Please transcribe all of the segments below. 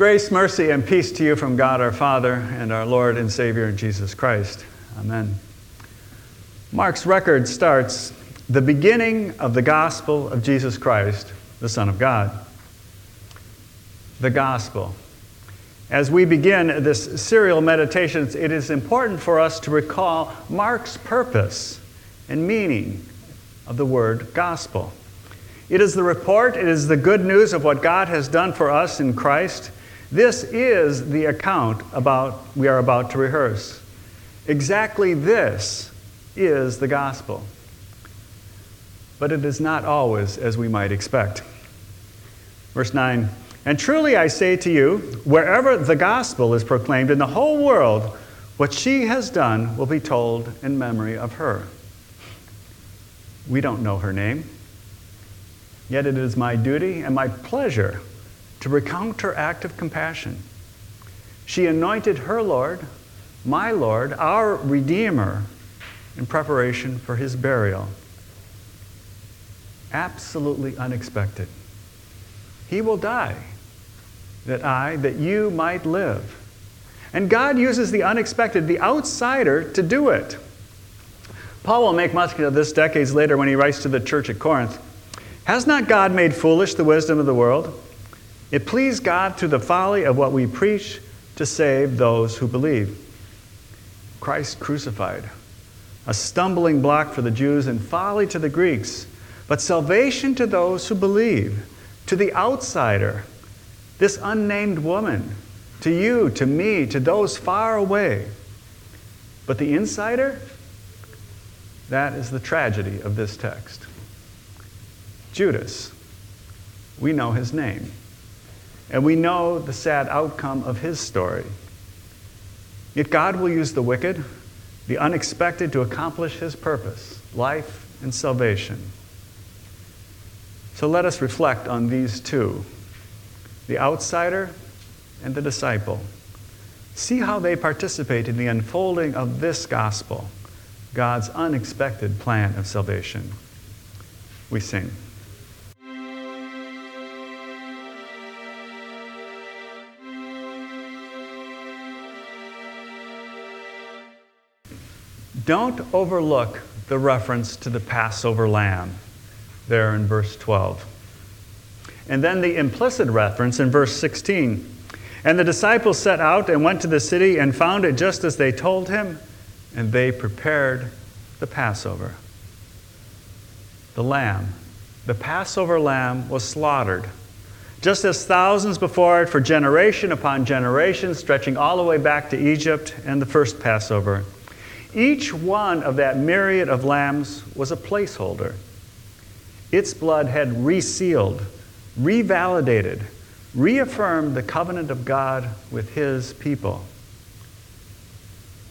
Grace, mercy, and peace to you from God our Father and our Lord and Savior Jesus Christ. Amen. Mark's record starts the beginning of the gospel of Jesus Christ, the Son of God. The gospel. As we begin this serial meditations, it is important for us to recall Mark's purpose and meaning of the word gospel. It is the report, it is the good news of what God has done for us in Christ. This is the account about we are about to rehearse. Exactly this is the gospel. But it is not always as we might expect. Verse 9 And truly I say to you, wherever the gospel is proclaimed in the whole world, what she has done will be told in memory of her. We don't know her name. Yet it is my duty and my pleasure to recount her act of compassion. She anointed her Lord, my Lord, our Redeemer, in preparation for his burial. Absolutely unexpected. He will die that I, that you might live. And God uses the unexpected, the outsider, to do it. Paul will make much of this decades later when he writes to the church at Corinth. Has not God made foolish the wisdom of the world? It pleased God through the folly of what we preach to save those who believe. Christ crucified, a stumbling block for the Jews and folly to the Greeks, but salvation to those who believe, to the outsider, this unnamed woman, to you, to me, to those far away. But the insider, that is the tragedy of this text. Judas, we know his name. And we know the sad outcome of his story. Yet God will use the wicked, the unexpected, to accomplish his purpose life and salvation. So let us reflect on these two the outsider and the disciple. See how they participate in the unfolding of this gospel, God's unexpected plan of salvation. We sing. Don't overlook the reference to the Passover lamb there in verse 12. And then the implicit reference in verse 16. And the disciples set out and went to the city and found it just as they told him, and they prepared the Passover. The lamb, the Passover lamb, was slaughtered. Just as thousands before it, for generation upon generation, stretching all the way back to Egypt and the first Passover. Each one of that myriad of lambs was a placeholder. Its blood had resealed, revalidated, reaffirmed the covenant of God with his people.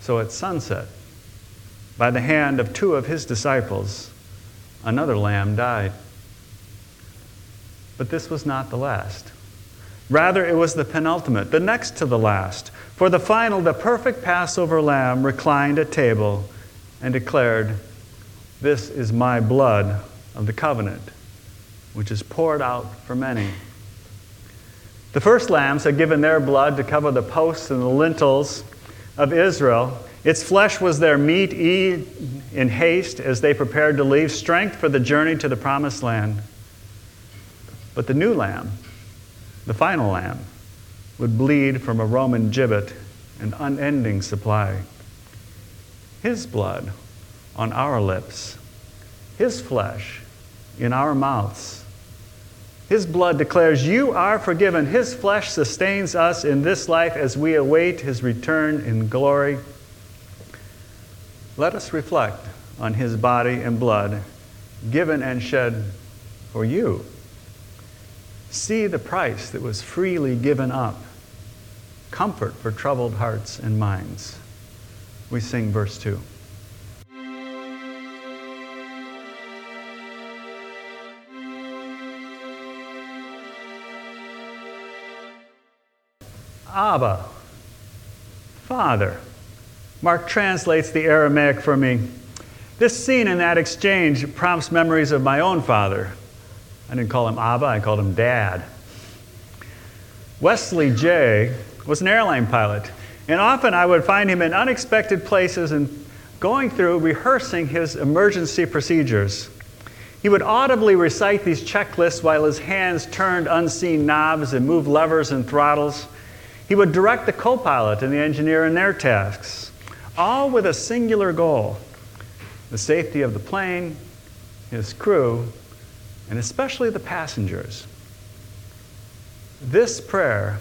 So at sunset, by the hand of two of his disciples, another lamb died. But this was not the last. Rather, it was the penultimate, the next to the last. For the final, the perfect Passover lamb reclined at table and declared, This is my blood of the covenant, which is poured out for many. The first lambs had given their blood to cover the posts and the lintels of Israel. Its flesh was their meat, eat in haste as they prepared to leave, strength for the journey to the promised land. But the new lamb, the final lamb, would bleed from a Roman gibbet an unending supply. His blood on our lips, His flesh in our mouths. His blood declares, You are forgiven. His flesh sustains us in this life as we await His return in glory. Let us reflect on His body and blood given and shed for you. See the price that was freely given up. Comfort for troubled hearts and minds. We sing verse 2. Abba, Father. Mark translates the Aramaic for me. This scene in that exchange prompts memories of my own father, I didn't call him Abba, I called him Dad. Wesley J. was an airline pilot, and often I would find him in unexpected places and going through rehearsing his emergency procedures. He would audibly recite these checklists while his hands turned unseen knobs and moved levers and throttles. He would direct the co pilot and the engineer in their tasks, all with a singular goal the safety of the plane, his crew, and especially the passengers. This prayer,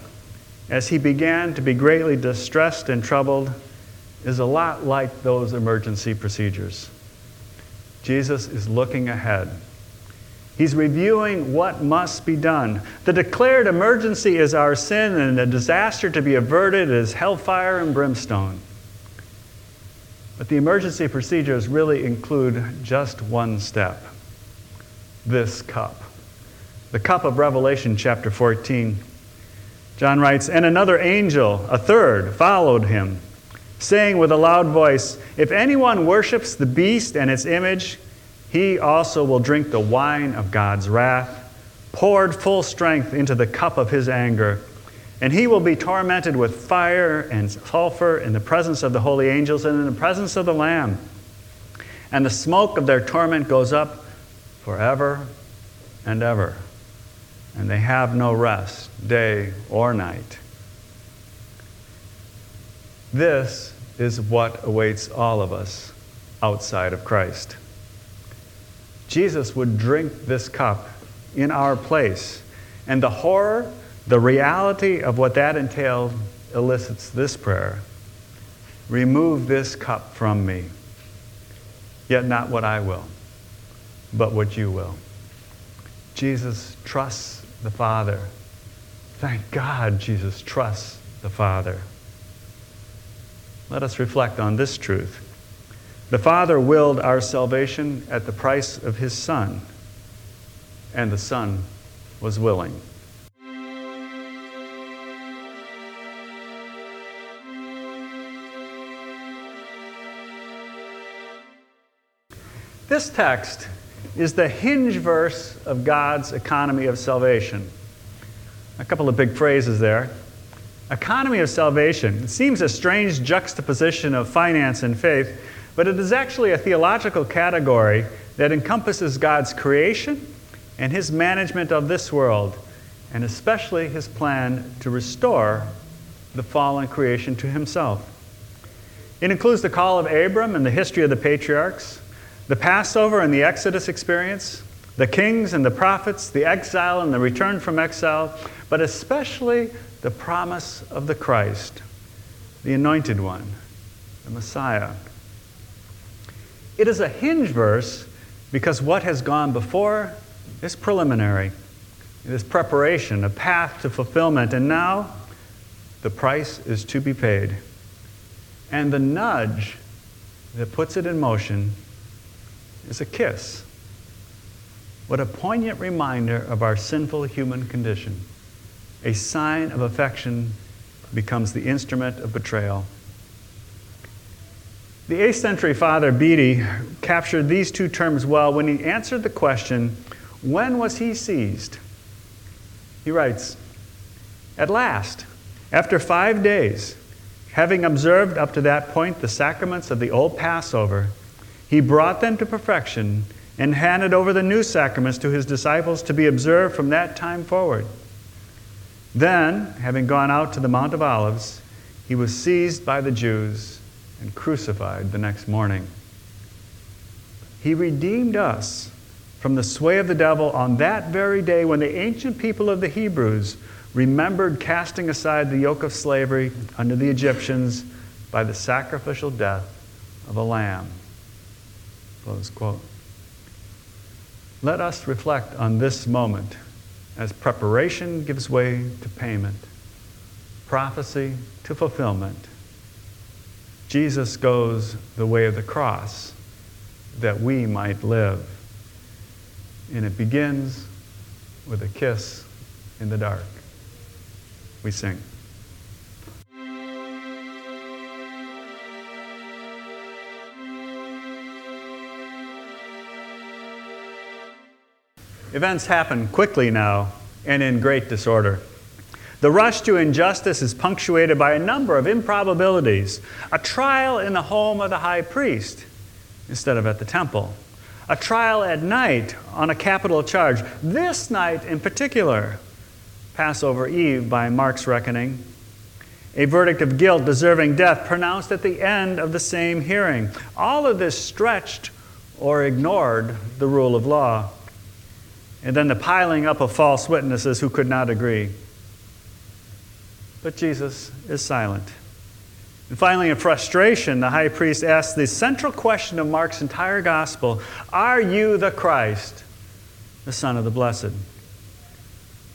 as he began to be greatly distressed and troubled, is a lot like those emergency procedures. Jesus is looking ahead. He's reviewing what must be done. The declared emergency is our sin, and the disaster to be averted is hellfire and brimstone. But the emergency procedures really include just one step this cup. The cup of Revelation, chapter 14. John writes, And another angel, a third, followed him saying with a loud voice, If anyone worships the beast and its image, he also will drink the wine of God's wrath, poured full strength into the cup of his anger. And he will be tormented with fire and sulfur in the presence of the holy angels and in the presence of the Lamb. And the smoke of their torment goes up forever and ever. And they have no rest, day or night. This is what awaits all of us outside of Christ. Jesus would drink this cup in our place, and the horror, the reality of what that entailed elicits this prayer Remove this cup from me, yet not what I will, but what you will. Jesus trusts the Father. Thank God Jesus trusts the Father. Let us reflect on this truth. The Father willed our salvation at the price of His Son, and the Son was willing. This text is the hinge verse of God's economy of salvation. A couple of big phrases there. Economy of salvation. It seems a strange juxtaposition of finance and faith, but it is actually a theological category that encompasses God's creation and his management of this world, and especially his plan to restore the fallen creation to himself. It includes the call of Abram and the history of the patriarchs, the Passover and the Exodus experience, the kings and the prophets, the exile and the return from exile, but especially the promise of the Christ, the anointed one, the Messiah. It is a hinge verse because what has gone before is preliminary. It is preparation, a path to fulfillment, and now the price is to be paid. And the nudge that puts it in motion is a kiss. What a poignant reminder of our sinful human condition a sign of affection becomes the instrument of betrayal. The 8th century father Bede captured these two terms well when he answered the question, When was he seized? He writes, At last, after five days, having observed up to that point the sacraments of the old Passover, he brought them to perfection and handed over the new sacraments to his disciples to be observed from that time forward. Then, having gone out to the Mount of Olives, he was seized by the Jews and crucified the next morning. He redeemed us from the sway of the devil on that very day when the ancient people of the Hebrews remembered casting aside the yoke of slavery under the Egyptians by the sacrificial death of a lamb. Close quote. Let us reflect on this moment as preparation gives way to payment, prophecy to fulfillment. Jesus goes the way of the cross that we might live. And it begins with a kiss in the dark. We sing. Events happen quickly now and in great disorder. The rush to injustice is punctuated by a number of improbabilities. A trial in the home of the high priest instead of at the temple. A trial at night on a capital charge. This night in particular, Passover Eve by Mark's reckoning. A verdict of guilt deserving death pronounced at the end of the same hearing. All of this stretched or ignored the rule of law. And then the piling up of false witnesses who could not agree. But Jesus is silent. And finally, in frustration, the high priest asks the central question of Mark's entire gospel Are you the Christ, the Son of the Blessed?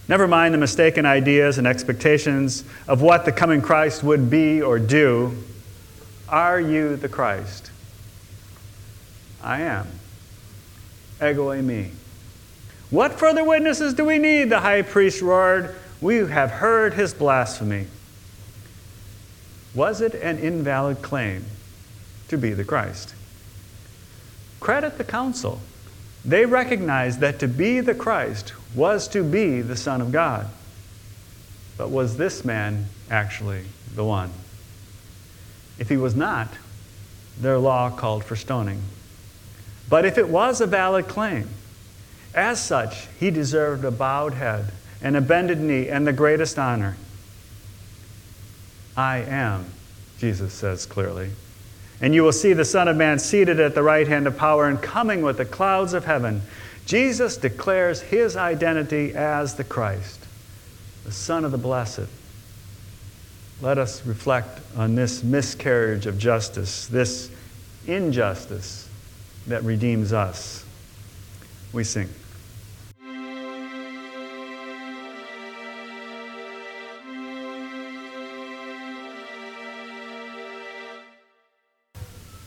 Never mind the mistaken ideas and expectations of what the coming Christ would be or do. Are you the Christ? I am. Ego eimi. What further witnesses do we need? The high priest roared. We have heard his blasphemy. Was it an invalid claim to be the Christ? Credit the council. They recognized that to be the Christ was to be the Son of God. But was this man actually the one? If he was not, their law called for stoning. But if it was a valid claim, as such, he deserved a bowed head and a bended knee and the greatest honor. I am, Jesus says clearly. And you will see the Son of Man seated at the right hand of power and coming with the clouds of heaven. Jesus declares his identity as the Christ, the Son of the Blessed. Let us reflect on this miscarriage of justice, this injustice that redeems us. We sing.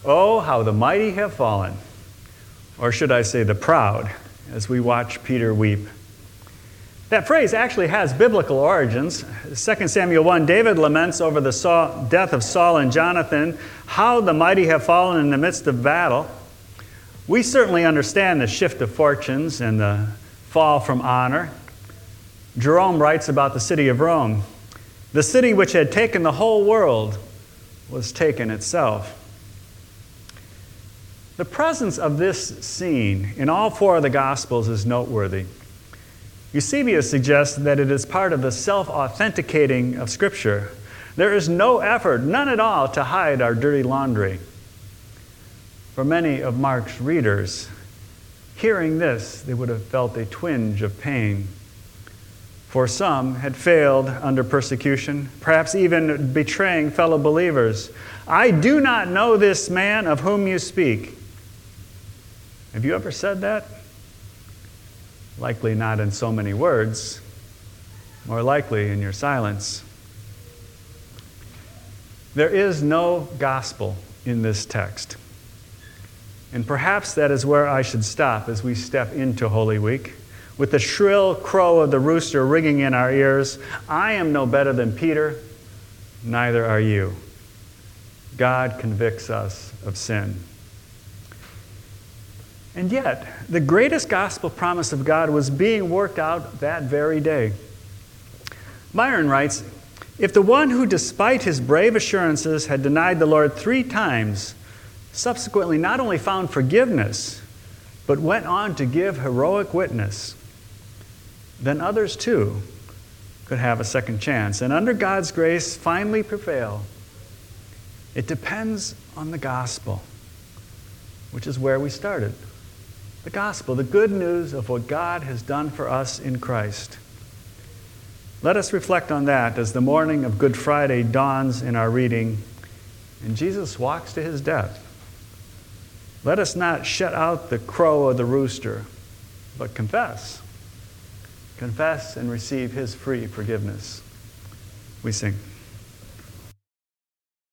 Oh, how the mighty have fallen, or should I say the proud, as we watch Peter weep. That phrase actually has biblical origins. 2 Samuel 1 David laments over the death of Saul and Jonathan, how the mighty have fallen in the midst of battle. We certainly understand the shift of fortunes and the fall from honor. Jerome writes about the city of Rome. The city which had taken the whole world was taken itself. The presence of this scene in all four of the Gospels is noteworthy. Eusebius suggests that it is part of the self authenticating of Scripture. There is no effort, none at all, to hide our dirty laundry. For many of Mark's readers, hearing this, they would have felt a twinge of pain. For some had failed under persecution, perhaps even betraying fellow believers. I do not know this man of whom you speak. Have you ever said that? Likely not in so many words, more likely in your silence. There is no gospel in this text. And perhaps that is where I should stop as we step into Holy Week. With the shrill crow of the rooster ringing in our ears, I am no better than Peter, neither are you. God convicts us of sin. And yet, the greatest gospel promise of God was being worked out that very day. Byron writes If the one who, despite his brave assurances, had denied the Lord three times, subsequently not only found forgiveness, but went on to give heroic witness, then others too could have a second chance and under God's grace finally prevail. It depends on the gospel, which is where we started the gospel, the good news of what God has done for us in Christ. Let us reflect on that as the morning of Good Friday dawns in our reading and Jesus walks to his death. Let us not shut out the crow or the rooster, but confess. Confess and receive his free forgiveness. We sing.